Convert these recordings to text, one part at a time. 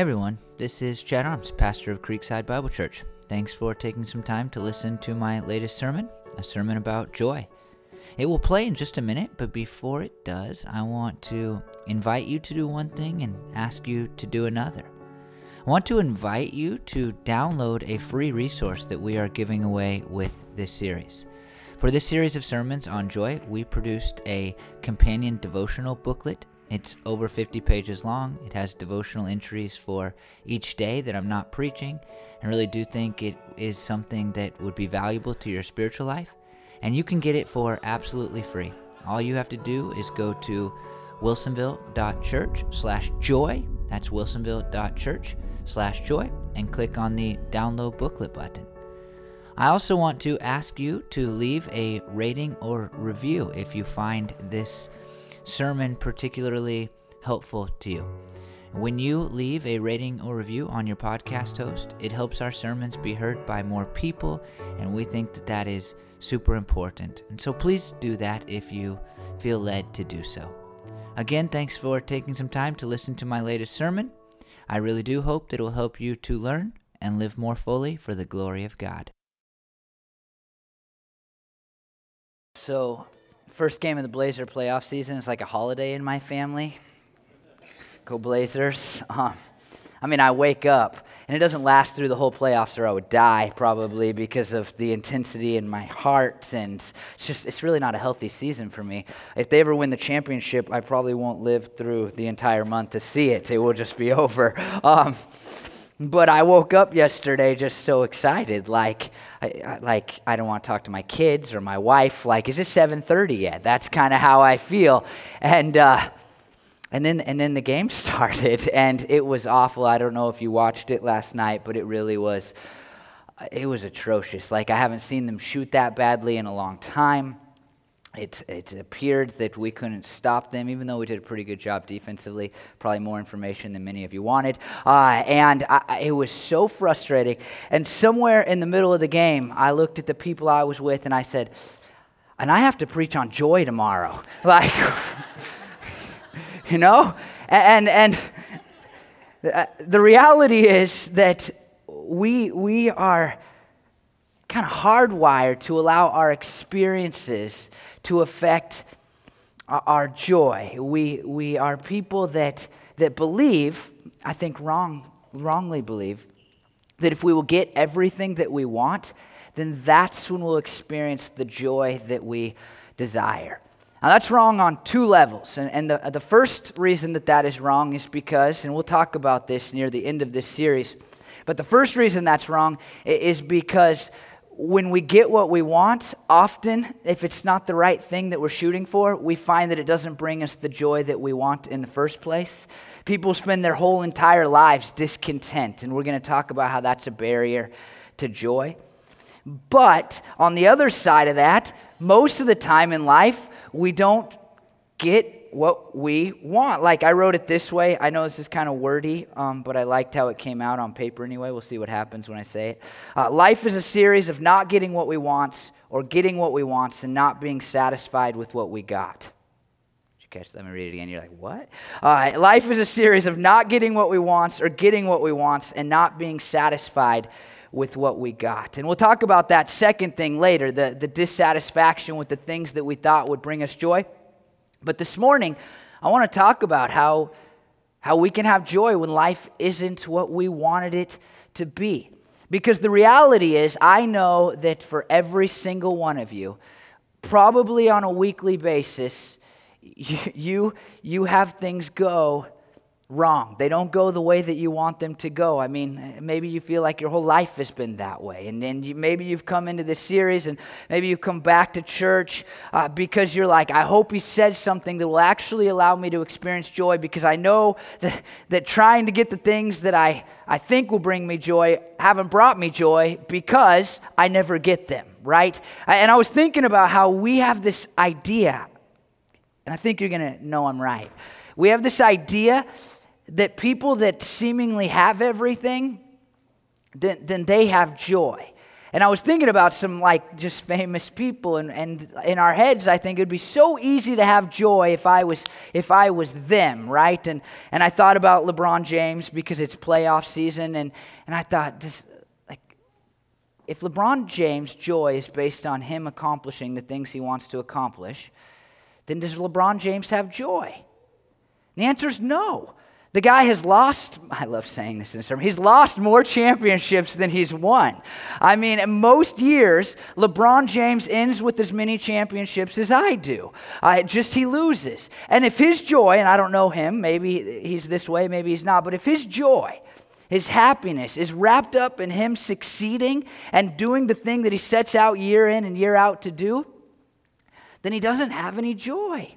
Hey everyone, this is Chad Arms, pastor of Creekside Bible Church. Thanks for taking some time to listen to my latest sermon, a sermon about joy. It will play in just a minute, but before it does, I want to invite you to do one thing and ask you to do another. I want to invite you to download a free resource that we are giving away with this series. For this series of sermons on joy, we produced a companion devotional booklet it's over 50 pages long. It has devotional entries for each day that I'm not preaching. I really do think it is something that would be valuable to your spiritual life. And you can get it for absolutely free. All you have to do is go to wilsonville.church slash joy. That's wilsonville.church slash joy and click on the download booklet button. I also want to ask you to leave a rating or review if you find this sermon particularly helpful to you. When you leave a rating or review on your podcast host, it helps our sermons be heard by more people, and we think that that is super important. And so please do that if you feel led to do so. Again, thanks for taking some time to listen to my latest sermon. I really do hope that it will help you to learn and live more fully for the glory of God. So, first game of the Blazer playoff season is like a holiday in my family. Go Blazers. Um, I mean, I wake up, and it doesn't last through the whole playoffs, or I would die probably because of the intensity in my heart. And it's just, it's really not a healthy season for me. If they ever win the championship, I probably won't live through the entire month to see it. It will just be over. Um, but I woke up yesterday just so excited, like, I, like I don't want to talk to my kids or my wife. Like, is it 7:30 yet? That's kind of how I feel, and uh, and then and then the game started, and it was awful. I don't know if you watched it last night, but it really was. It was atrocious. Like I haven't seen them shoot that badly in a long time it, it appeared that we couldn't stop them, even though we did a pretty good job defensively. Probably more information than many of you wanted. Uh, and I, it was so frustrating. And somewhere in the middle of the game, I looked at the people I was with and I said, and I have to preach on joy tomorrow. Like, you know? And, and uh, the reality is that we, we are kind of hardwired to allow our experiences to affect our joy. We, we are people that, that believe, I think wrong, wrongly believe, that if we will get everything that we want, then that's when we'll experience the joy that we desire. Now, that's wrong on two levels. And, and the, the first reason that that is wrong is because, and we'll talk about this near the end of this series, but the first reason that's wrong is because when we get what we want, often, if it's not the right thing that we're shooting for, we find that it doesn't bring us the joy that we want in the first place. People spend their whole entire lives discontent, and we're going to talk about how that's a barrier to joy. But on the other side of that, most of the time in life, we don't get what we want. Like I wrote it this way. I know this is kind of wordy, um, but I liked how it came out on paper anyway. We'll see what happens when I say it. Uh, life is a series of not getting what we want or getting what we want and not being satisfied with what we got. Did you catch that? Let me read it again. You're like, what? Uh, life is a series of not getting what we want or getting what we want and not being satisfied with what we got. And we'll talk about that second thing later the, the dissatisfaction with the things that we thought would bring us joy. But this morning, I want to talk about how, how we can have joy when life isn't what we wanted it to be. Because the reality is, I know that for every single one of you, probably on a weekly basis, you, you, you have things go wrong. They don't go the way that you want them to go. I mean, maybe you feel like your whole life has been that way. And then you, maybe you've come into this series and maybe you come back to church uh, because you're like, I hope he says something that will actually allow me to experience joy because I know that, that trying to get the things that I, I think will bring me joy haven't brought me joy because I never get them, right? And I was thinking about how we have this idea, and I think you're going to know I'm right. We have this idea that people that seemingly have everything, then, then they have joy. And I was thinking about some like just famous people, and, and in our heads, I think it would be so easy to have joy if I was if I was them, right? And and I thought about LeBron James because it's playoff season, and and I thought, this, like, if LeBron James' joy is based on him accomplishing the things he wants to accomplish, then does LeBron James have joy? And the answer is no. The guy has lost, I love saying this in a sermon, he's lost more championships than he's won. I mean, most years, LeBron James ends with as many championships as I do. I, just he loses. And if his joy, and I don't know him, maybe he's this way, maybe he's not, but if his joy, his happiness is wrapped up in him succeeding and doing the thing that he sets out year in and year out to do, then he doesn't have any joy.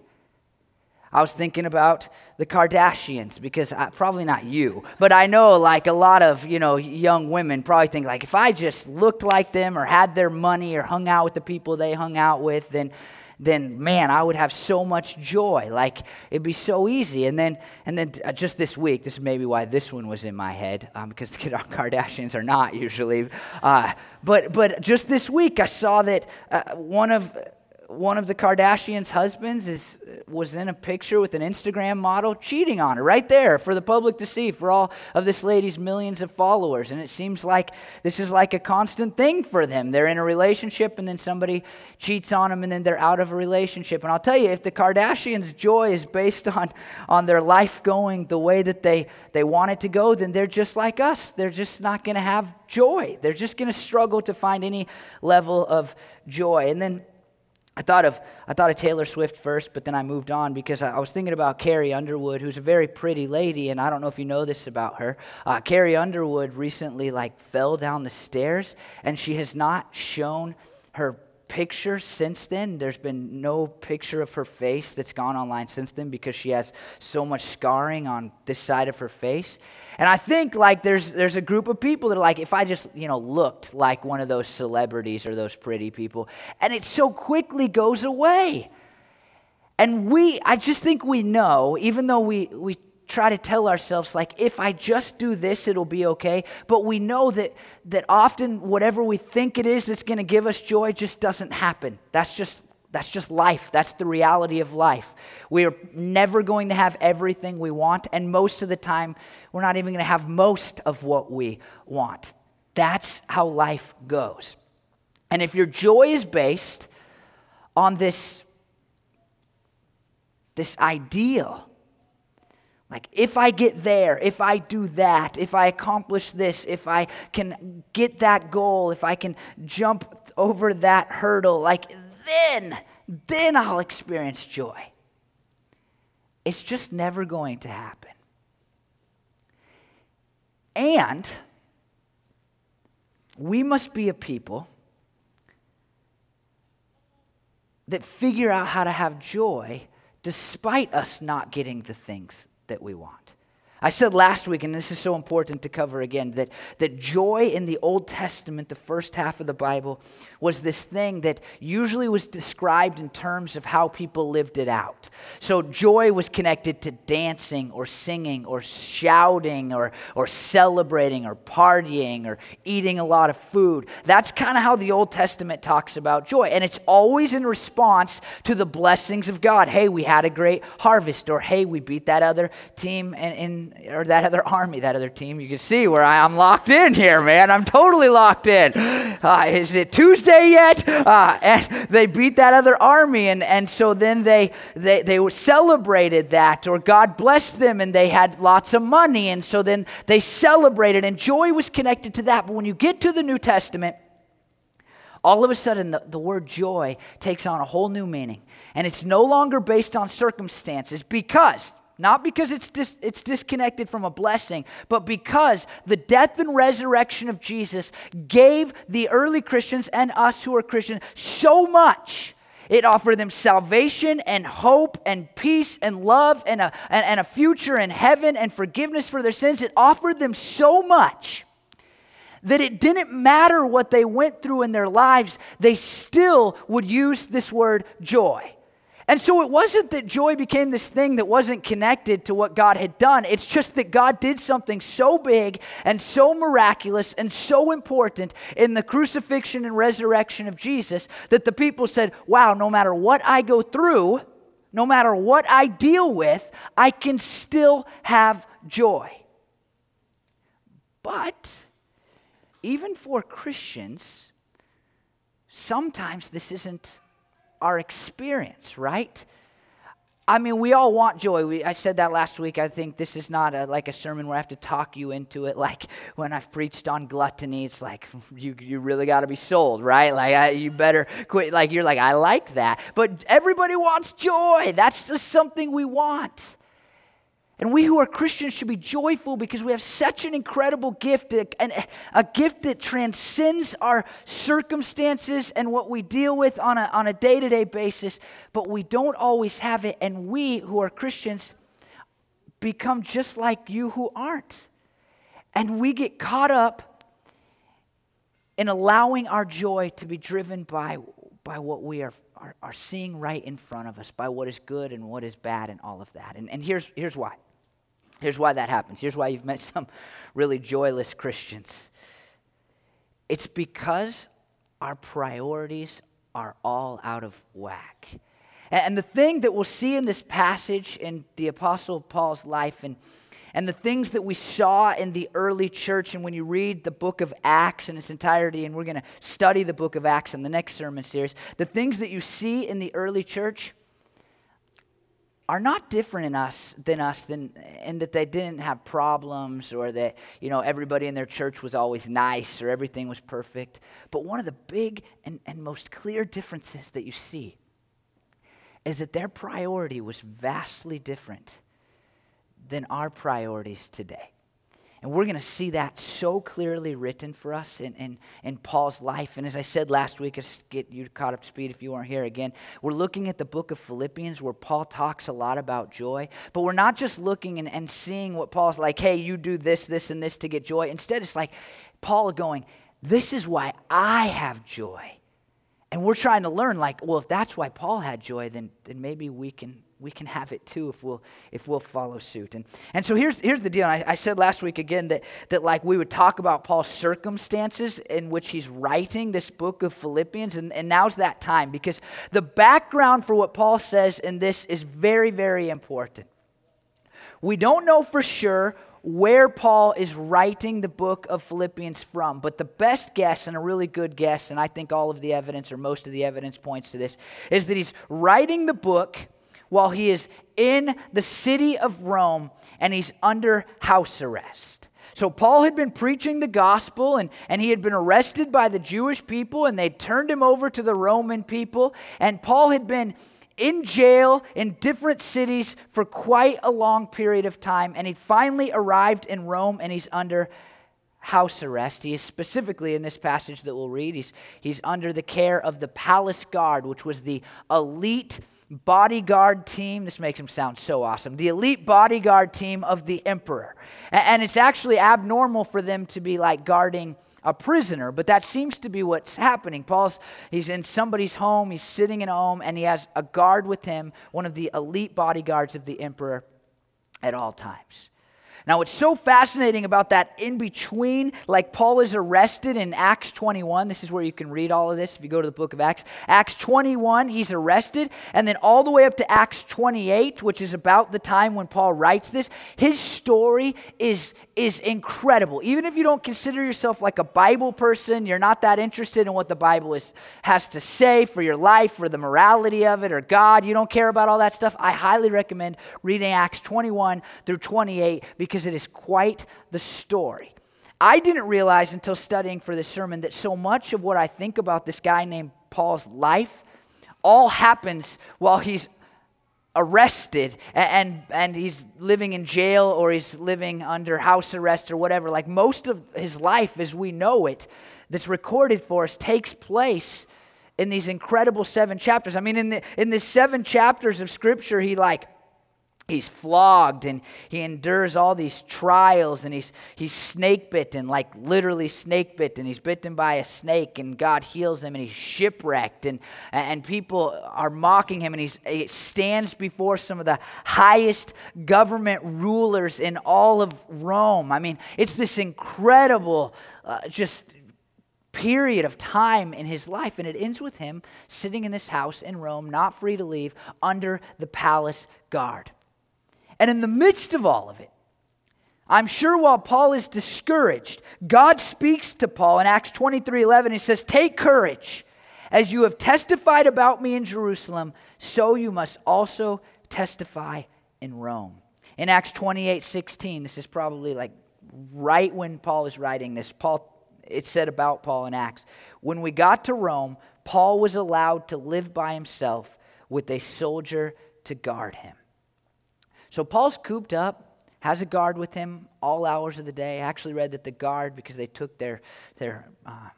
I was thinking about the Kardashians because I, probably not you, but I know like a lot of you know young women probably think like if I just looked like them or had their money or hung out with the people they hung out with, then then man, I would have so much joy. Like it'd be so easy. And then and then uh, just this week, this is maybe why this one was in my head um, because the Kardashians are not usually. Uh, but but just this week, I saw that uh, one of one of the Kardashians' husbands is, was in a picture with an Instagram model cheating on her right there for the public to see, for all of this lady's millions of followers. And it seems like this is like a constant thing for them. They're in a relationship and then somebody cheats on them and then they're out of a relationship. And I'll tell you, if the Kardashians' joy is based on, on their life going the way that they, they want it to go, then they're just like us. They're just not going to have joy. They're just going to struggle to find any level of joy. And then I thought of I thought of Taylor Swift first, but then I moved on because I, I, was thinking about Carrie Underwood, who's a very pretty lady, and I don't know if you know this about her. Uh, Carrie Underwood recently like fell down the stairs, and she has not shown her picture since then. There's been no picture of her face that's gone online since then because she has so much scarring on this side of her face. And I think like there's there's a group of people that are like, if I just, you know, looked like one of those celebrities or those pretty people, and it so quickly goes away. And we, I just think we know, even though we we try to tell ourselves like if i just do this it'll be okay but we know that that often whatever we think it is that's going to give us joy just doesn't happen that's just that's just life. That's the reality of life. We are never going to have everything we want and most of the time we're not even going to have most of what we want. That's how life goes. And if your joy is based on this this ideal like, if I get there, if I do that, if I accomplish this, if I can get that goal, if I can jump over that hurdle, like, then, then I'll experience joy. It's just never going to happen. And we must be a people that figure out how to have joy despite us not getting the things that we want. I said last week, and this is so important to cover again, that, that joy in the Old Testament, the first half of the Bible, was this thing that usually was described in terms of how people lived it out. So joy was connected to dancing or singing or shouting or, or celebrating or partying or eating a lot of food. That's kind of how the Old Testament talks about joy. And it's always in response to the blessings of God. Hey, we had a great harvest, or hey, we beat that other team in, in or that other army, that other team. You can see where I, am locked in here, man. I'm totally locked in. Uh, is it Tuesday yet? Uh, and they beat that other army, and, and so then they, they, they celebrated that, or God blessed them, and they had lots of money, and so then they celebrated, and joy was connected to that. But when you get to the New Testament, all of a sudden the, the word joy takes on a whole new meaning. And it's no longer based on circumstances because not because it's, dis- it's disconnected from a blessing, but because the death and resurrection of Jesus gave the early Christians and us who are Christians so much. It offered them salvation and hope and peace and love and a, and, and a future in heaven and forgiveness for their sins. It offered them so much that it didn't matter what they went through in their lives, they still would use this word joy. And so it wasn't that joy became this thing that wasn't connected to what God had done. It's just that God did something so big and so miraculous and so important in the crucifixion and resurrection of Jesus that the people said, Wow, no matter what I go through, no matter what I deal with, I can still have joy. But even for Christians, sometimes this isn't our experience, right? I mean, we all want joy. We, I said that last week. I think this is not a, like a sermon where I have to talk you into it. Like when I've preached on gluttony, it's like you, you really got to be sold, right? Like I, you better quit. Like you're like, I like that. But everybody wants joy. That's just something we want. And we who are Christians should be joyful because we have such an incredible gift, a, a gift that transcends our circumstances and what we deal with on a, on a day-to-day basis, but we don't always have it. And we who are Christians become just like you who aren't. And we get caught up in allowing our joy to be driven by, by what we are, are, are seeing right in front of us, by what is good and what is bad and all of that. And, and here's, here's why. Here's why that happens. Here's why you've met some really joyless Christians. It's because our priorities are all out of whack. And the thing that we'll see in this passage in the Apostle Paul's life and, and the things that we saw in the early church, and when you read the book of Acts in its entirety, and we're going to study the book of Acts in the next sermon series, the things that you see in the early church are not different in us than us than in that they didn't have problems or that you know everybody in their church was always nice or everything was perfect. But one of the big and, and most clear differences that you see is that their priority was vastly different than our priorities today and we're going to see that so clearly written for us in, in, in Paul's life. And as I said last week, just get you caught up to speed if you weren't here again. We're looking at the book of Philippians where Paul talks a lot about joy. But we're not just looking and, and seeing what Paul's like, hey, you do this, this, and this to get joy. Instead, it's like Paul going, this is why I have joy. And we're trying to learn, like, well, if that's why Paul had joy, then, then maybe we can we can have it too if we'll if we'll follow suit. And and so here's here's the deal. I, I, said last week again that that like we would talk about Paul's circumstances in which he's writing this book of Philippians, and, and now's that time because the background for what Paul says in this is very, very important. We don't know for sure where Paul is writing the book of Philippians from. But the best guess, and a really good guess, and I think all of the evidence or most of the evidence points to this, is that he's writing the book while he is in the city of Rome and he's under house arrest. So, Paul had been preaching the gospel and, and he had been arrested by the Jewish people and they turned him over to the Roman people. And Paul had been in jail in different cities for quite a long period of time. And he finally arrived in Rome and he's under house arrest. He is specifically in this passage that we'll read, he's, he's under the care of the palace guard, which was the elite bodyguard team. This makes him sound so awesome. The elite bodyguard team of the emperor. And it's actually abnormal for them to be like guarding a prisoner, but that seems to be what's happening. Paul's he's in somebody's home, he's sitting in a home, and he has a guard with him, one of the elite bodyguards of the emperor at all times. Now, what's so fascinating about that in between, like Paul is arrested in Acts 21. This is where you can read all of this if you go to the book of Acts. Acts 21, he's arrested. And then all the way up to Acts 28, which is about the time when Paul writes this, his story is, is incredible. Even if you don't consider yourself like a Bible person, you're not that interested in what the Bible is, has to say for your life, for the morality of it, or God, you don't care about all that stuff, I highly recommend reading Acts 21 through 28 because it is quite the story. I didn't realize until studying for this sermon that so much of what I think about this guy named Paul's life all happens while he's arrested and, and he's living in jail or he's living under house arrest or whatever. Like most of his life as we know it, that's recorded for us, takes place in these incredible seven chapters. I mean, in the in the seven chapters of Scripture, he like he's flogged and he endures all these trials and he's he's snake bitten like literally snake bitten. He's bitten by a snake and god heals him and he's shipwrecked and and people are mocking him and he's, he stands before some of the highest government rulers in all of rome. I mean it's this incredible uh, just period of time in his life and it ends with him sitting in this house in rome not free to leave under the palace guard and in the midst of all of it, I'm sure while Paul is discouraged, God speaks to Paul in Acts 23 11. He says, Take courage. As you have testified about me in Jerusalem, so you must also testify in Rome. In Acts 28 16, this is probably like right when Paul is writing this. Paul, it said about Paul in Acts, when we got to Rome, Paul was allowed to live by himself with a soldier to guard him. So Paul's cooped up, has a guard with him all hours of the day. I actually read that the guard, because they took their, their uh,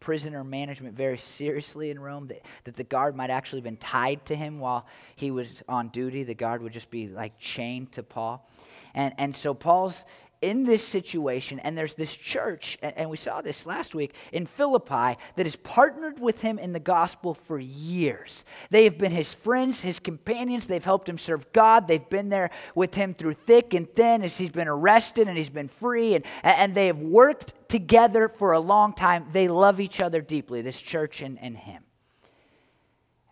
prisoner management very seriously in Rome, that, that the guard might actually have been tied to him while he was on duty. The guard would just be like chained to Paul. And, and so Paul's in this situation, and there's this church, and we saw this last week in Philippi, that has partnered with him in the gospel for years. They have been his friends, his companions. They've helped him serve God. They've been there with him through thick and thin as he's been arrested and he's been free, and, and they have worked together for a long time. They love each other deeply, this church and, and him.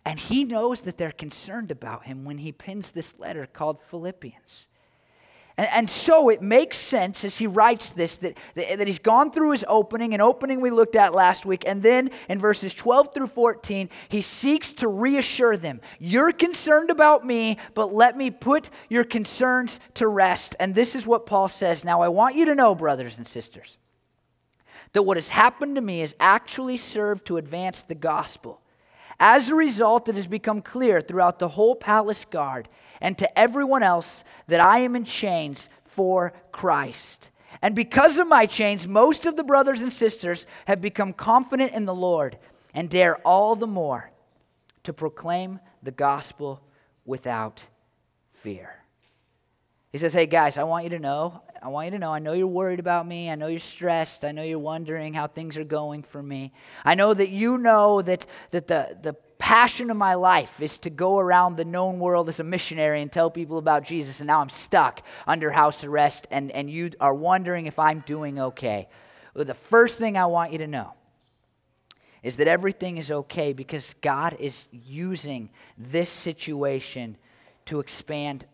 And he knows that they're concerned about him when he pins this letter called Philippians. And, and, so it makes sense as he writes this that, that, that, he's gone through his opening, an opening we looked at last week, and then in verses 12 through 14, he seeks to reassure them You're concerned about me, but let me put your concerns to rest. And this is what Paul says Now, I want you to know, brothers and sisters, that what has happened to me has actually served to advance the gospel. As a result, it has become clear throughout the whole palace guard and to everyone else that I am in chains for Christ. And because of my chains, most of the brothers and sisters have become confident in the Lord and dare all the more to proclaim the gospel without fear. He says, Hey guys, I want you to know, I want you to know, I know you're worried about me. I know you're stressed. I know you're wondering how things are going for me. I know that you know that, that the, the passion of my life is to go around the known world as a missionary and tell people about Jesus, and now I'm stuck under house arrest, and, and you are wondering if I'm doing okay. Well, the first thing I want you to know is that everything is okay because God is using this situation to expand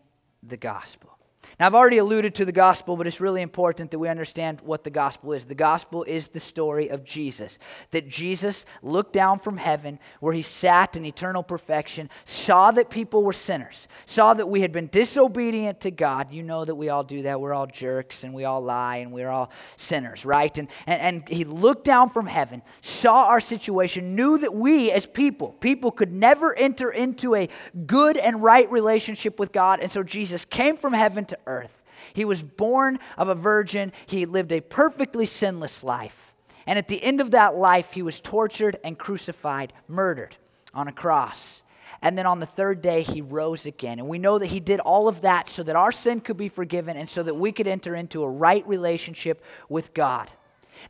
the gospel. Now, I've already alluded to the gospel, but it's really important that we understand what the gospel is. The gospel is the story of Jesus. That Jesus looked down from heaven, where he sat in eternal perfection, saw that people were sinners, saw that we had been disobedient to God. You know that we all do that. We're all jerks and we all lie and we're all sinners, right? And, and, and he looked down from heaven, saw our situation, knew that we as people, people could never enter into a good and right relationship with God. And so Jesus came from heaven earth. He was born of a virgin. He lived a perfectly sinless life. And at the end of that life, he was tortured and crucified, murdered on a cross. And then on the third day, he rose again. And we know that he did all of that so that our sin could be forgiven and so that we could enter into a right relationship with God.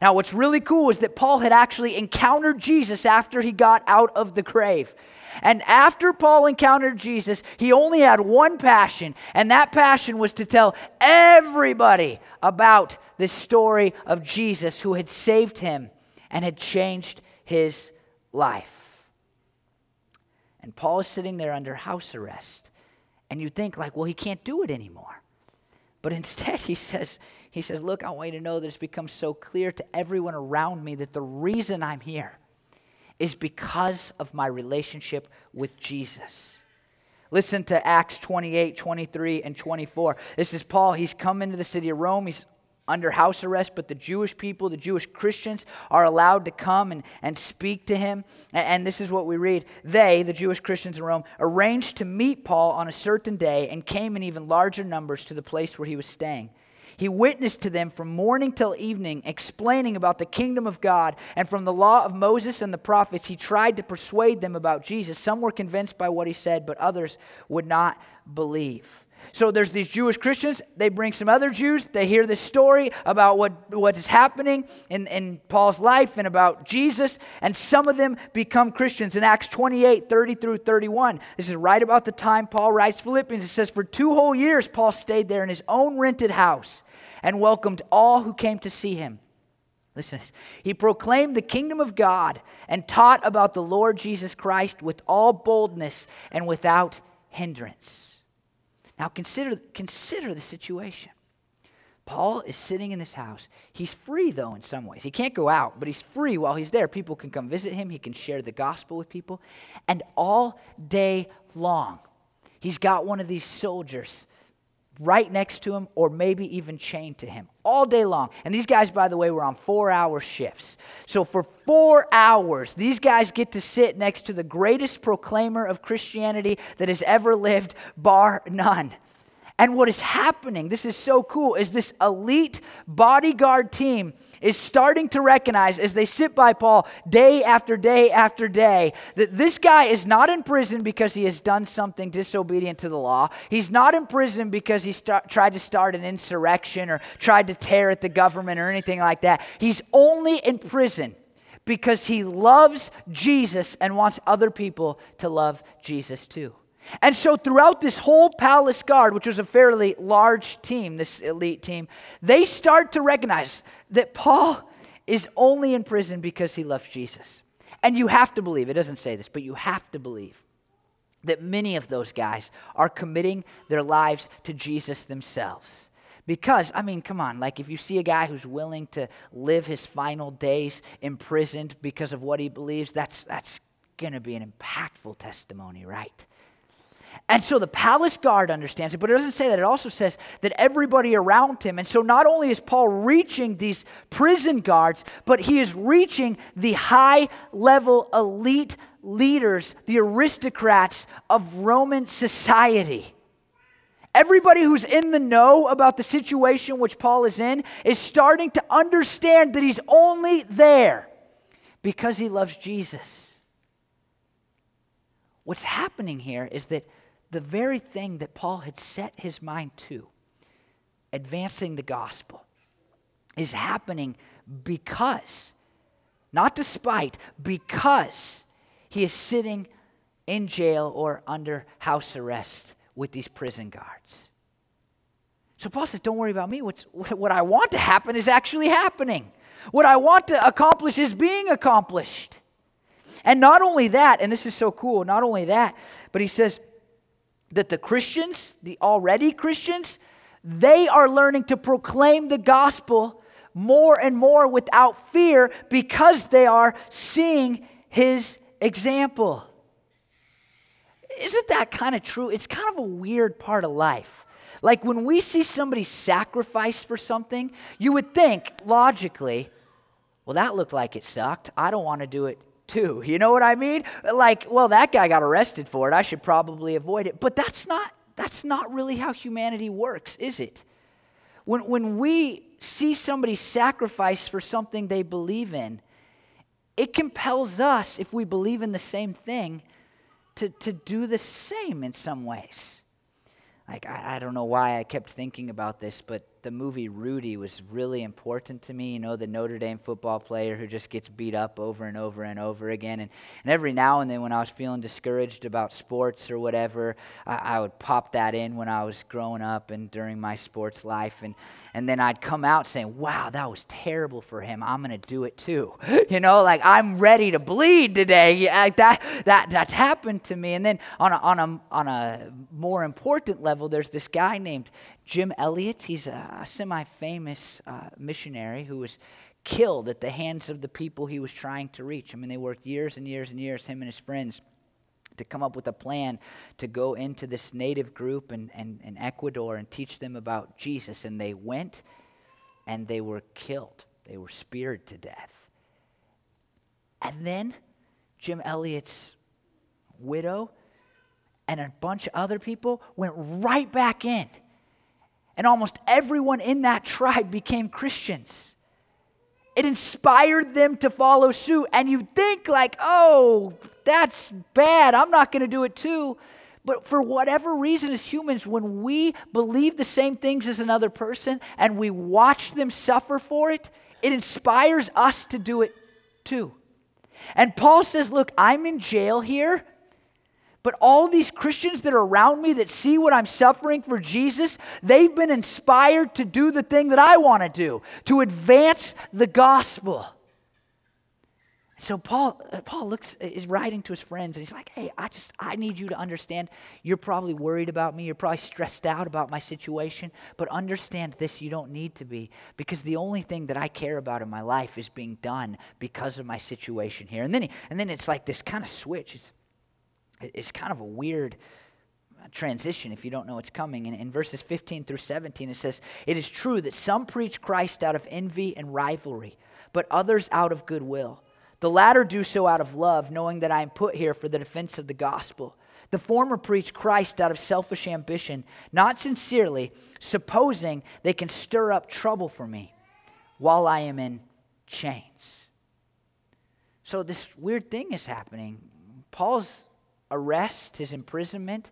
Now, what's really cool is that Paul had actually encountered Jesus after he got out of the grave. And after Paul encountered Jesus, he only had one passion, and that passion was to tell everybody about the story of Jesus who had saved him and had changed his life. And Paul is sitting there under house arrest. And you think like, well, he can't do it anymore. But instead he says, he says, look, I want you to know that it's become so clear to everyone around me that the reason I'm here is because of my relationship with Jesus. Listen to Acts 28, 23, and 24. This is Paul. He's come into the city of Rome. He's under house arrest, but the Jewish people, the Jewish Christians, are allowed to come and, and speak to him. And, and this is what we read. They, the Jewish Christians in Rome, arranged to meet Paul on a certain day and came in even larger numbers to the place where he was staying. He witnessed to them from morning till evening, explaining about the kingdom of God. And from the law of Moses and the prophets, he tried to persuade them about Jesus. Some were convinced by what he said, but others would not believe. So there's these Jewish Christians. They bring some other Jews. They hear this story about what, what is happening in, in Paul's life and about Jesus. And some of them become Christians. In Acts 28 30 through 31, this is right about the time Paul writes Philippians. It says, For two whole years, Paul stayed there in his own rented house and welcomed all who came to see him. Listen He proclaimed the kingdom of God and taught about the Lord Jesus Christ with all boldness and without hindrance. Now consider, consider the situation. Paul is sitting in this house. He's free, though, in some ways. He can't go out, but he's free while he's there. People can come visit him, he can share the gospel with people. And all day long, he's got one of these soldiers right next to him or maybe even chained to him all day long. And these guys, by the way, were on four hour shifts. So for four hours, these guys get to sit next to the greatest proclaimer of Christianity that has ever lived, bar none. And what is happening, this is so cool, is this elite bodyguard team is starting to recognize as they sit by Paul day after day after day that this guy is not in prison because he has done something disobedient to the law. He's not in prison because he tried to start an insurrection or tried to tear at the government or anything like that. He's only in prison because he loves Jesus and wants other people to love Jesus too. And so, throughout this whole palace guard, which was a fairly large team, this elite team, they start to recognize that Paul is only in prison because he loves Jesus. And you have to believe, it doesn't say this, but you have to believe that many of those guys are committing their lives to Jesus themselves. Because, I mean, come on, like if you see a guy who's willing to live his final days imprisoned because of what he believes, that's, that's going to be an impactful testimony, right? And so the palace guard understands it, but it doesn't say that. It also says that everybody around him. And so not only is Paul reaching these prison guards, but he is reaching the high level elite leaders, the aristocrats of Roman society. Everybody who's in the know about the situation which Paul is in is starting to understand that he's only there because he loves Jesus. What's happening here is that the very thing that Paul had set his mind to, advancing the gospel, is happening because, not despite, because he is sitting in jail or under house arrest with these prison guards. So Paul says, Don't worry about me. What's, what I want to happen is actually happening. What I want to accomplish is being accomplished. And not only that, and this is so cool, not only that, but he says, that the Christians, the already Christians, they are learning to proclaim the gospel more and more without fear because they are seeing his example. Isn't that kind of true? It's kind of a weird part of life. Like when we see somebody sacrifice for something, you would think logically, well, that looked like it sucked. I don't want to do it too. You know what I mean? Like, well, that guy got arrested for it. I should probably avoid it. But that's not that's not really how humanity works, is it? When when we see somebody sacrifice for something they believe in, it compels us, if we believe in the same thing, to, to do the same in some ways. Like, I, I don't know why I kept thinking about this, but the movie Rudy was really important to me. You know, the Notre Dame football player who just gets beat up over and over and over again. And, and every now and then, when I was feeling discouraged about sports or whatever, I, I would pop that in when I was growing up and during my sports life. And, and then I'd come out saying, wow, that was terrible for him. I'm going to do it too. You know, like I'm ready to bleed today. Yeah, that, that, that's happened to me. And then on a, on, a, on a more important level, there's this guy named Jim Elliot. He's a, a semi famous uh, missionary who was killed at the hands of the people he was trying to reach. I mean, they worked years and years and years, him and his friends to come up with a plan to go into this native group in, in, in Ecuador and teach them about Jesus. And they went and they were killed, they were speared to death. And then Jim Elliot's widow and a bunch of other people went right back in. And almost everyone in that tribe became Christians. It inspired them to follow suit. And you think, like, oh, that's bad. I'm not going to do it too. But for whatever reason, as humans, when we believe the same things as another person and we watch them suffer for it, it inspires us to do it too. And Paul says, Look, I'm in jail here, but all these Christians that are around me that see what I'm suffering for Jesus, they've been inspired to do the thing that I want to do, to advance the gospel. So Paul, uh, Paul looks is writing to his friends and he's like, "Hey, I just I need you to understand. You're probably worried about me. You're probably stressed out about my situation, but understand this: you don't need to be because the only thing that I care about in my life is being done because of my situation here." And then he, and then it's like this kind of switch. It's it's kind of a weird uh, transition if you don't know what's coming. And in verses 15 through 17, it says, It is true that some preach Christ out of envy and rivalry, but others out of goodwill. The latter do so out of love, knowing that I am put here for the defense of the gospel. The former preach Christ out of selfish ambition, not sincerely, supposing they can stir up trouble for me while I am in chains. So, this weird thing is happening. Paul's arrest, his imprisonment,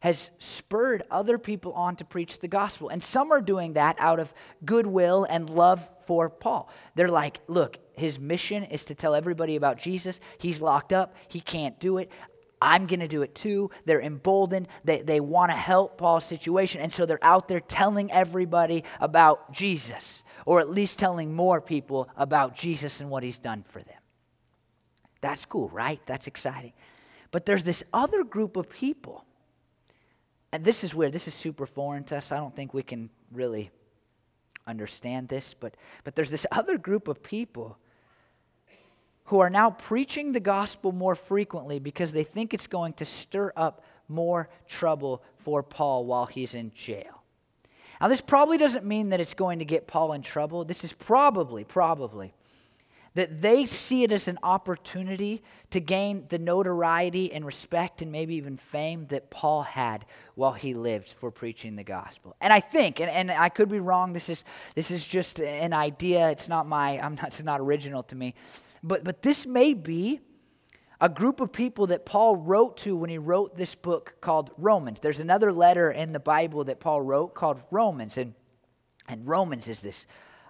has spurred other people on to preach the gospel. And some are doing that out of goodwill and love for Paul. They're like, look, his mission is to tell everybody about Jesus. He's locked up, he can't do it. I'm going to do it too. They're emboldened. They, they want to help Paul's situation. And so they're out there telling everybody about Jesus, or at least telling more people about Jesus and what he's done for them. That's cool, right? That's exciting. But there's this other group of people. And this is where This is super foreign to us. I don't think we can really understand this, but, but there's this other group of people who are now preaching the gospel more frequently because they think it's going to stir up more trouble for Paul while he's in jail. Now, this probably doesn't mean that it's going to get Paul in trouble. This is probably, probably that they see it as an opportunity to gain the notoriety and respect and maybe even fame that Paul had while he lived for preaching the gospel. And I think, and, and I could be wrong, this is, this is just an idea, it's not my, I'm not, it's not original to me, but, but this may be a group of people that Paul wrote to when he wrote this book called Romans. There's another letter in the Bible that Paul wrote called Romans, and, and Romans is this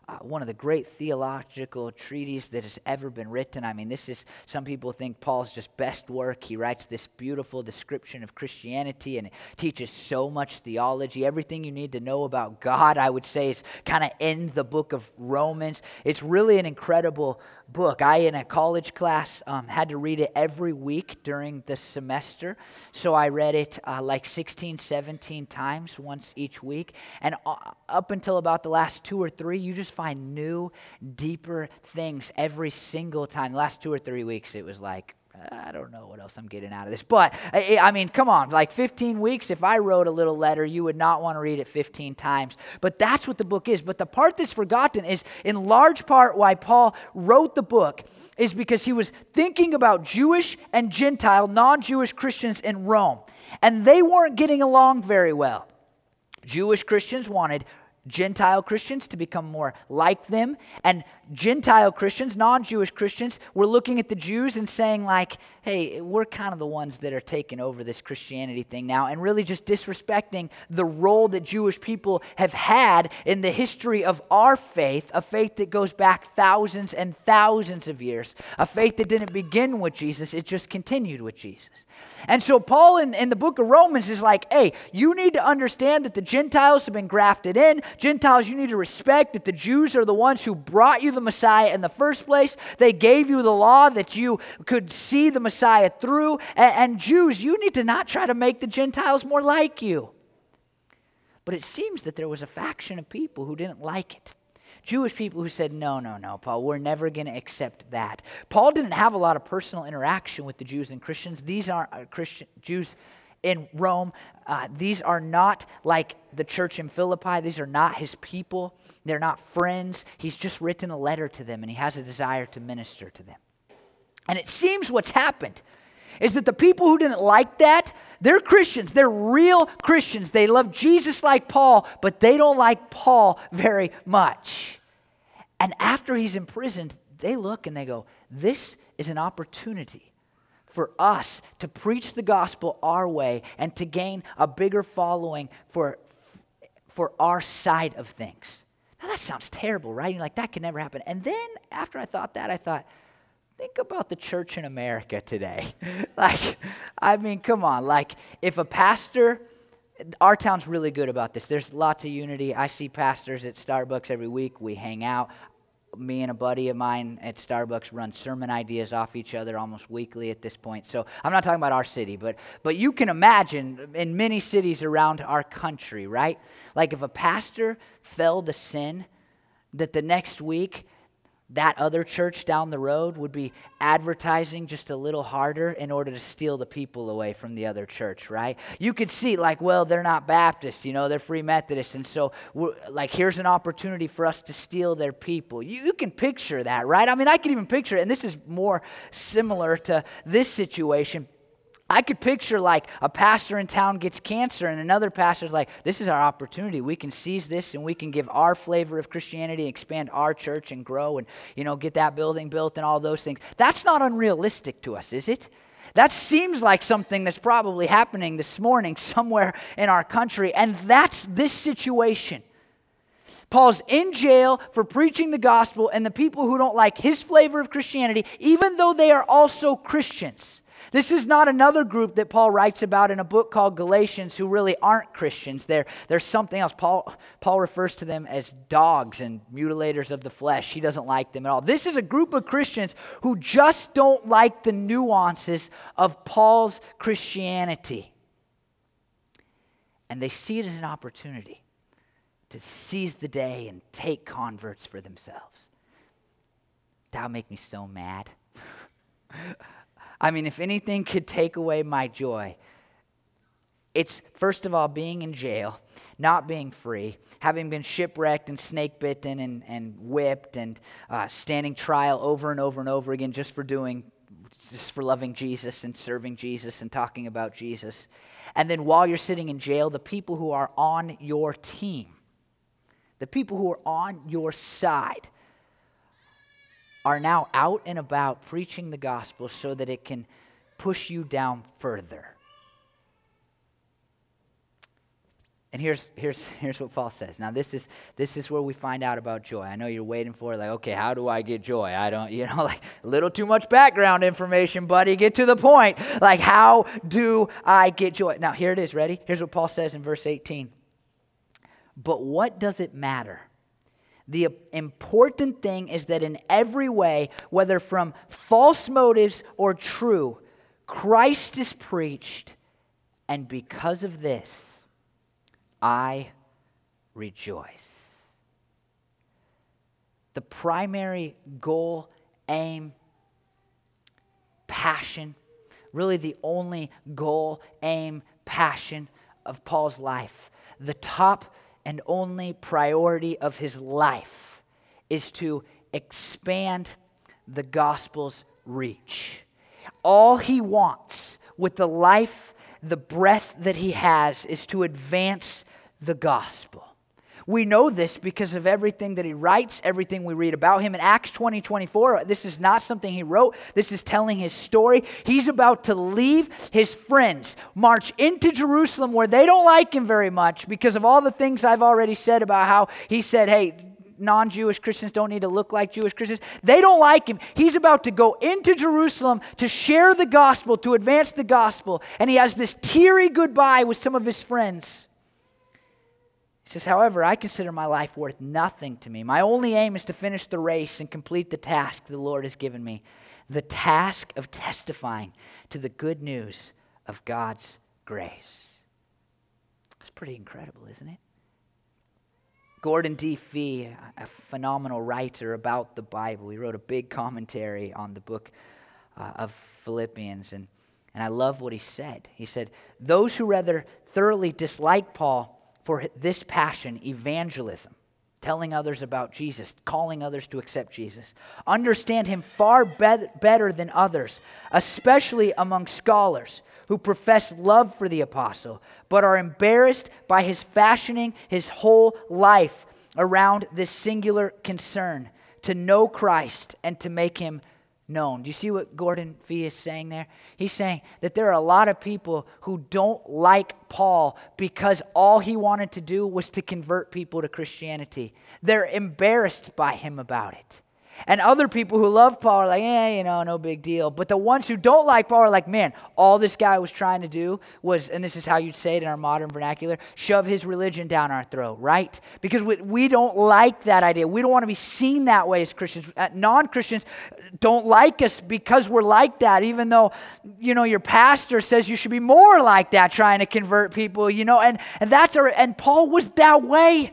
uh, one of the great theological treatises that has ever been written. I mean, this is, some people think Paul's just best work. He writes this beautiful description of Christianity and teaches so much theology. Everything you need to know about God, I would say, is kind of in the book of Romans. It's really an incredible book. I, in a college class, um, had to read it every week during the semester. So I read it uh, like 16, 17 times once each week. And uh, up until about the last two or three, you just find new, deeper things every single time. The last two or three weeks, it was like, I don't know what else I'm getting out of this. But, I mean, come on, like 15 weeks, if I wrote a little letter, you would not want to read it 15 times. But that's what the book is. But the part that's forgotten is, in large part, why Paul wrote the book is because he was thinking about Jewish and Gentile, non Jewish Christians in Rome. And they weren't getting along very well. Jewish Christians wanted Gentile Christians to become more like them. And Gentile Christians, non Jewish Christians, were looking at the Jews and saying, like, hey, we're kind of the ones that are taking over this Christianity thing now, and really just disrespecting the role that Jewish people have had in the history of our faith, a faith that goes back thousands and thousands of years, a faith that didn't begin with Jesus, it just continued with Jesus. And so, Paul in, in the book of Romans is like, hey, you need to understand that the Gentiles have been grafted in. Gentiles, you need to respect that the Jews are the ones who brought you the Messiah in the first place. They gave you the law that you could see the Messiah through. And, and Jews, you need to not try to make the Gentiles more like you. But it seems that there was a faction of people who didn't like it. Jewish people who said, No, no, no, Paul, we're never going to accept that. Paul didn't have a lot of personal interaction with the Jews and Christians. These aren't uh, Christian Jews in Rome. Uh, these are not like the church in Philippi. These are not his people. They're not friends. He's just written a letter to them and he has a desire to minister to them. And it seems what's happened is that the people who didn't like that, they're Christians. They're real Christians. They love Jesus like Paul, but they don't like Paul very much. And after he's imprisoned, they look and they go, This is an opportunity for us to preach the gospel our way and to gain a bigger following for, for our side of things. Now, that sounds terrible, right? You're like, that can never happen. And then after I thought that, I thought, think about the church in America today. like, I mean, come on. Like, if a pastor, our town's really good about this. There's lots of unity. I see pastors at Starbucks every week. We hang out me and a buddy of mine at Starbucks run sermon ideas off each other almost weekly at this point. So I'm not talking about our city, but but you can imagine in many cities around our country, right? Like if a pastor fell to sin, that the next week that other church down the road would be advertising just a little harder in order to steal the people away from the other church, right? You could see, like, well, they're not Baptist, you know, they're Free Methodist. And so, like, here's an opportunity for us to steal their people. You, you can picture that, right? I mean, I can even picture it. And this is more similar to this situation. I could picture like a pastor in town gets cancer and another pastor's like, this is our opportunity. We can seize this and we can give our flavor of Christianity, expand our church and grow and, you know, get that building built and all those things. That's not unrealistic to us, is it? That seems like something that's probably happening this morning somewhere in our country. And that's this situation. Paul's in jail for preaching the gospel, and the people who don't like his flavor of Christianity, even though they are also Christians, this is not another group that Paul writes about in a book called Galatians who really aren't Christians. They're, they're something else. Paul, Paul refers to them as dogs and mutilators of the flesh. He doesn't like them at all. This is a group of Christians who just don't like the nuances of Paul's Christianity. And they see it as an opportunity to seize the day and take converts for themselves. That would make me so mad. I mean, if anything could take away my joy, it's first of all being in jail, not being free, having been shipwrecked and snake bitten and, and whipped and uh, standing trial over and over and over again just for doing, just for loving Jesus and serving Jesus and talking about Jesus. And then while you're sitting in jail, the people who are on your team, the people who are on your side, are now out and about preaching the gospel so that it can push you down further. And here's, here's, here's what Paul says. Now, this is, this is where we find out about joy. I know you're waiting for, like, okay, how do I get joy? I don't, you know, like, a little too much background information, buddy. Get to the point. Like, how do I get joy? Now, here it is. Ready? Here's what Paul says in verse 18. But what does it matter? The important thing is that in every way, whether from false motives or true, Christ is preached, and because of this, I rejoice. The primary goal, aim, passion, really the only goal, aim, passion of Paul's life, the top and only priority of his life is to expand the gospel's reach. All he wants with the life, the breath that he has, is to advance the gospel. We know this because of everything that he writes, everything we read about him. In Acts 20 24, this is not something he wrote, this is telling his story. He's about to leave his friends, march into Jerusalem where they don't like him very much because of all the things I've already said about how he said, hey, non Jewish Christians don't need to look like Jewish Christians. They don't like him. He's about to go into Jerusalem to share the gospel, to advance the gospel. And he has this teary goodbye with some of his friends says, However, I consider my life worth nothing to me. My only aim is to finish the race and complete the task the Lord has given me the task of testifying to the good news of God's grace. It's pretty incredible, isn't it? Gordon D. Fee, a phenomenal writer about the Bible, he wrote a big commentary on the book uh, of Philippians, and, and I love what he said. He said, Those who rather thoroughly dislike Paul for this passion, evangelism, telling others about Jesus, calling others to accept Jesus. Understand him far be- better than others, especially among scholars who profess love for the apostle, but are embarrassed by his fashioning his whole life around this singular concern to know Christ and to make him known. Do you see what Gordon Fee is saying there? He's saying that there are a lot of people who don't like Paul because all he wanted to do was to convert people to Christianity. They're embarrassed by him about it. And other people who love Paul are like, eh, you know, no big deal. But the ones who don't like Paul are like, man, all this guy was trying to do was, and this is how you'd say it in our modern vernacular, shove his religion down our throat, right? Because we, we don't like that idea. We don't want to be seen that way as Christians. Uh, Non Christians don't like us because we're like that, even though, you know, your pastor says you should be more like that, trying to convert people, you know, and, and that's our, and Paul was that way.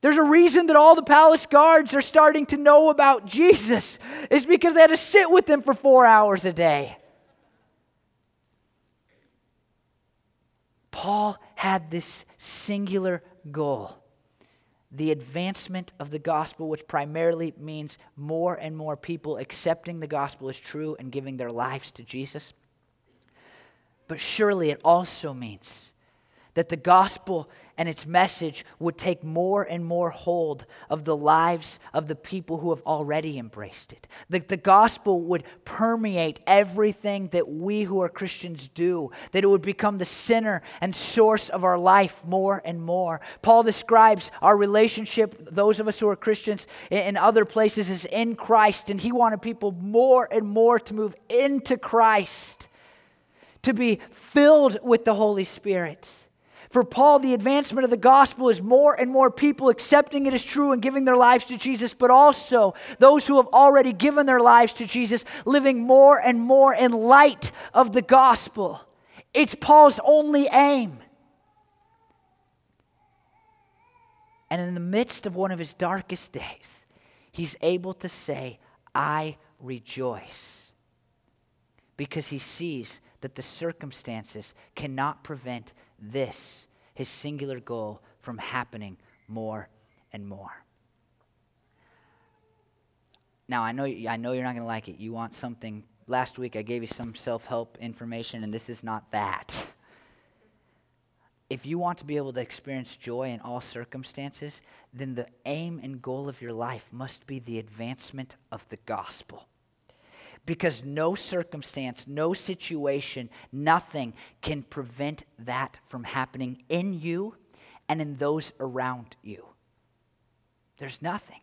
There's a reason that all the palace guards are starting to know about Jesus. It's because they had to sit with him for four hours a day. Paul had this singular goal the advancement of the gospel, which primarily means more and more people accepting the gospel as true and giving their lives to Jesus. But surely it also means that the gospel and its message would take more and more hold of the lives of the people who have already embraced it. That the gospel would permeate everything that we who are Christians do, that it would become the center and source of our life more and more. Paul describes our relationship, those of us who are Christians in other places, as in Christ, and he wanted people more and more to move into Christ, to be filled with the Holy Spirit. For Paul, the advancement of the gospel is more and more people accepting it as true and giving their lives to Jesus, but also those who have already given their lives to Jesus living more and more in light of the gospel. It's Paul's only aim. And in the midst of one of his darkest days, he's able to say, I rejoice. Because he sees that the circumstances cannot prevent this, his singular goal, from happening more and more. Now, I know, I know you're not going to like it. You want something. Last week, I gave you some self help information, and this is not that. If you want to be able to experience joy in all circumstances, then the aim and goal of your life must be the advancement of the gospel because no circumstance, no situation, nothing can prevent that from happening in you and in those around you. There's nothing.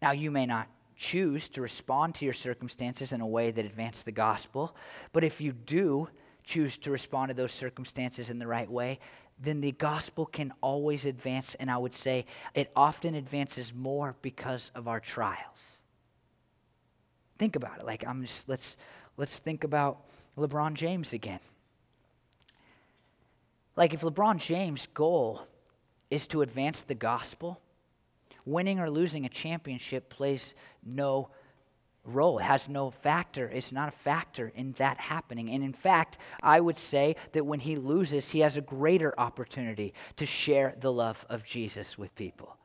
Now, you may not choose to respond to your circumstances in a way that advances the gospel, but if you do choose to respond to those circumstances in the right way, then the gospel can always advance, and I would say it often advances more because of our trials. Think about it. Like I'm just let's let's think about LeBron James again. Like if LeBron James' goal is to advance the gospel, winning or losing a championship plays no role. Has no factor. It's not a factor in that happening. And in fact, I would say that when he loses, he has a greater opportunity to share the love of Jesus with people.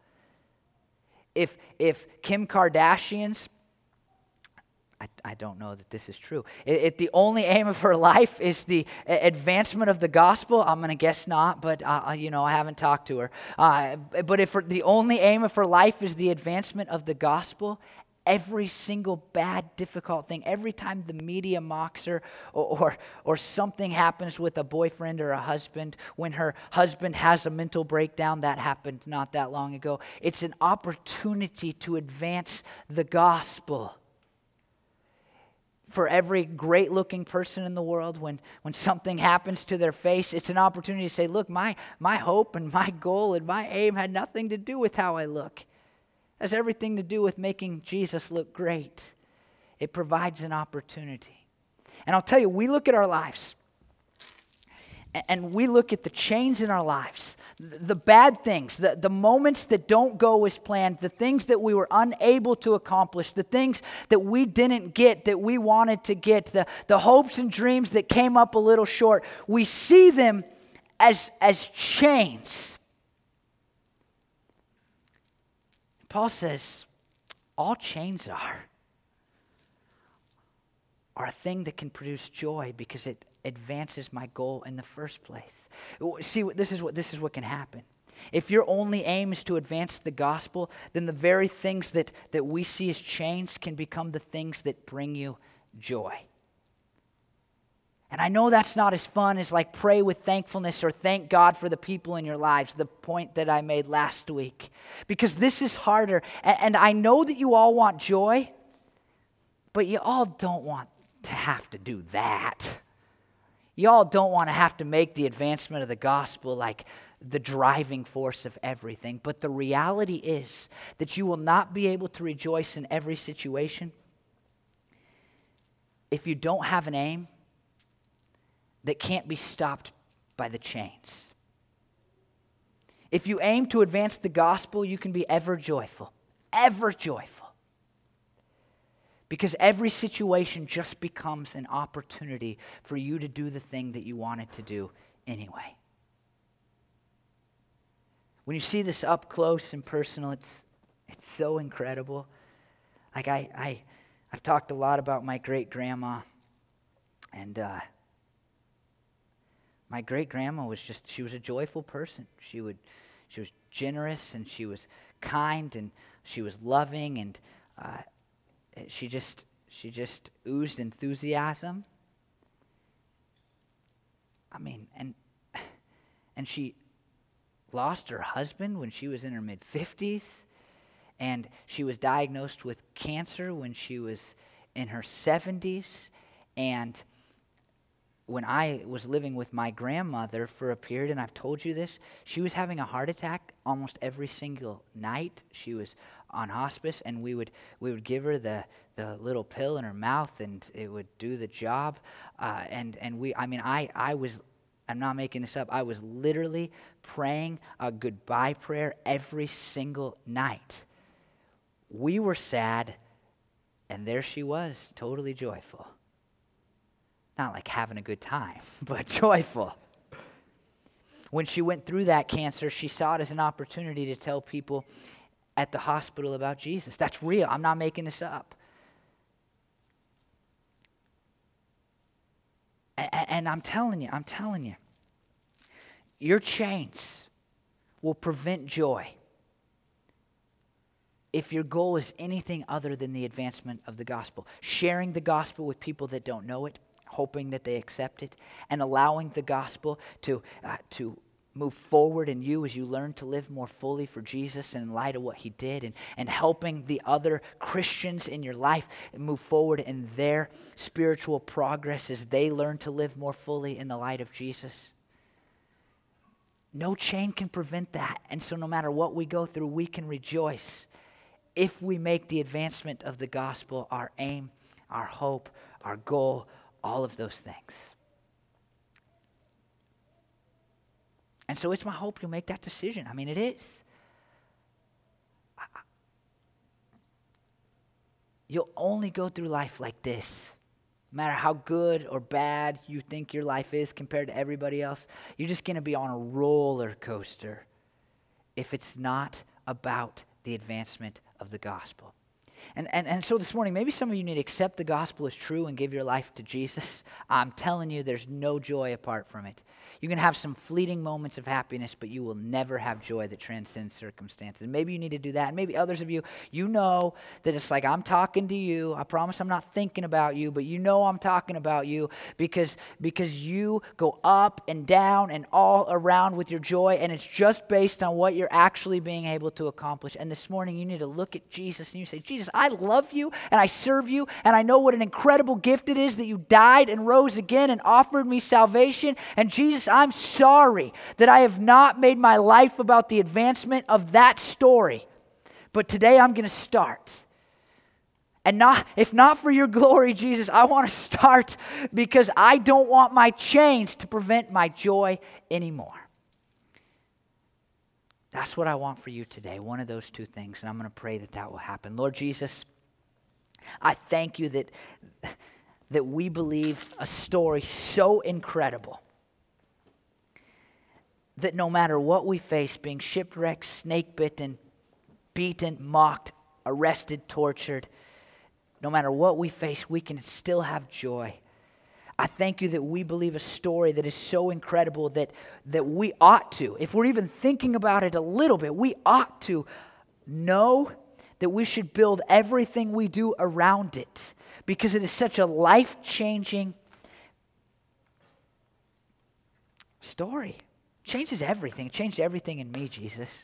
If, if Kim Kardashian's I, I don't know that this is true. If the only aim of her life is the advancement of the gospel, I'm going to guess not, but, uh, uh, you know, I haven't talked to her. Uh, but if the only aim of her life is the advancement of the gospel, every single bad, difficult thing, every time the media mocks her or, or, or, something happens with a boyfriend or a husband, when her husband has a mental breakdown, that happened not that long ago, it's an opportunity to advance the gospel for every great looking person in the world when, when something happens to their face it's an opportunity to say look my, my hope and my goal and my aim had nothing to do with how i look. It has everything to do with making jesus look great. It provides an opportunity. And i'll tell you we look at our lives and we look at the chains in our lives the bad things, the, the moments that don't go as planned, the things that we were unable to accomplish, the things that we didn't get that we wanted to get, the, the hopes and dreams that came up a little short, we see them as, as chains. Paul says, all chains are, are a thing that can produce joy because it advances my goal in the first place. See, this is what, this is what can happen. if your only aim is to advance the gospel, then the very things that, that we see as chains can become the things that bring you joy. And I know that's not as fun as like pray with thankfulness or thank God for the people in your lives, the point that I made last week. Because this is harder. And, I know that you all want joy, but you all don't want to have to do that. You all don't want to have to make the advancement of the gospel like the driving force of everything. But the reality is that you will not be able to rejoice in every situation if you don't have an aim that can't be stopped by the chains. If you aim to advance the gospel, you can be ever joyful, ever joyful. Because every situation just becomes an opportunity for you to do the thing that you wanted to do anyway. When you see this up close and personal, it's, it's so incredible. Like, I, I, I've talked a lot about my great grandma, and uh, my great grandma was just, she was a joyful person. She, would, she was generous and she was kind and she was loving and uh, she just, she just oozed enthusiasm. I mean, and, and she lost her husband when she was in her mid 50s. And she was diagnosed with cancer when she was in her 70s. And when I was living with my grandmother for a period, and I've told you this, she was having a heart attack almost every single night. She was on hospice, and we would we would give her the the little pill in her mouth, and it would do the job. Uh, and and we, I mean, I I was. I'm not making this up. I was literally praying a goodbye prayer every single night. We were sad, and there she was, totally joyful. Not like having a good time, but joyful. When she went through that cancer, she saw it as an opportunity to tell people at the hospital about Jesus. That's real. I'm not making this up. And I'm telling you, I'm telling you, your chains will prevent joy if your goal is anything other than the advancement of the gospel. Sharing the gospel with people that don't know it, hoping that they accept it, and allowing the gospel to, uh, to move forward in you as you learn to live more fully for Jesus and in light of what he did, and, and helping the other Christians in your life move forward in their spiritual progress as they learn to live more fully in the light of Jesus. No chain can prevent that. And so, no matter what we go through, we can rejoice if we make the advancement of the gospel our aim, our hope, our goal, all of those things. And so it's my hope you'll make that decision. I mean, it is. You'll only go through life like this. No matter how good or bad you think your life is compared to everybody else, you're just going to be on a roller coaster if it's not about the advancement of the gospel. And, and, and so this morning, maybe some of you need to accept the gospel as true and give your life to Jesus. I'm telling you, there's no joy apart from it. You can have some fleeting moments of happiness, but you will never have joy that transcends circumstances. maybe you need to do that. Maybe others of you, you know that it's like I'm talking to you. I promise I'm not thinking about you, but you know I'm talking about you because, because you go up and down and all around with your joy, and it's just based on what you're actually being able to accomplish. And this morning, you need to look at Jesus and you say, Jesus, love you and I serve you, and I know what an incredible gift it is that you died and rose again and offered me salvation. And Jesus, I'm sorry that I have not made my life about the advancement of that story. But today I'm going to start. And not, if not for your glory, Jesus, I want to start because I don't want my chains to prevent my joy anymore. That's what I want for you today, one of those two things. And I'm going to pray that that will happen. Lord Jesus, I thank you that, that we believe a story so incredible that no matter what we face, being shipwrecked, snake bitten, beaten, mocked, arrested, tortured, no matter what we face, we can still have joy. I thank you that we believe a story that is so incredible that, that we ought to, if we're even thinking about it a little bit, we ought to know that we should build everything we do around it because it is such a life changing story. Changes everything. It changed everything in me, Jesus.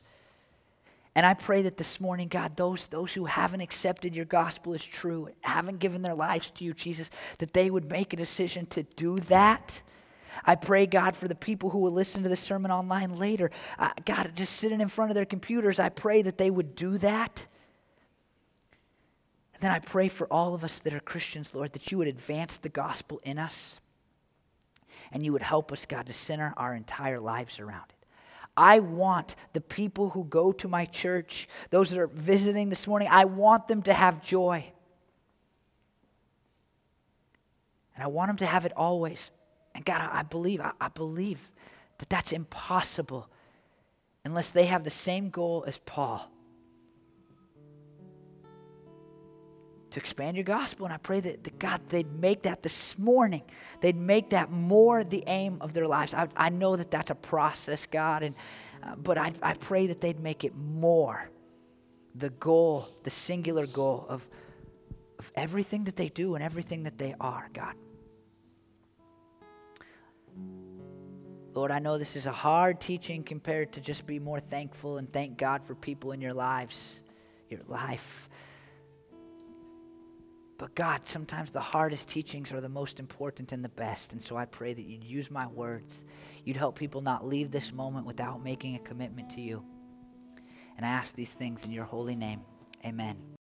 And I pray that this morning, God, those, those who haven't accepted your gospel as true, haven't given their lives to you, Jesus, that they would make a decision to do that. I pray, God, for the people who will listen to the sermon online later. Uh, God, just sitting in front of their computers, I pray that they would do that. And then I pray for all of us that are Christians, Lord, that you would advance the gospel in us and you would help us, God, to center our entire lives around it. I want the people who go to my church, those that are visiting this morning, I want them to have joy. And I want them to have it always. And God, I, believe, I, believe that that's impossible unless they have the same goal as Paul to expand your gospel. And I pray that, that, God, they'd make that this morning. They'd make that more the aim of their lives. I, I know that that's a process, God, and, uh, but I, I pray that they'd make it more the goal, the singular goal of, of everything that they do and everything that they are, God. Lord, I know this is a hard teaching compared to just be more thankful and thank God for people in your lives, your life. But God, sometimes the hardest teachings are the most important and the best. And so I pray that you'd use my words. You'd help people not leave this moment without making a commitment to you. And I ask these things in your holy name. Amen.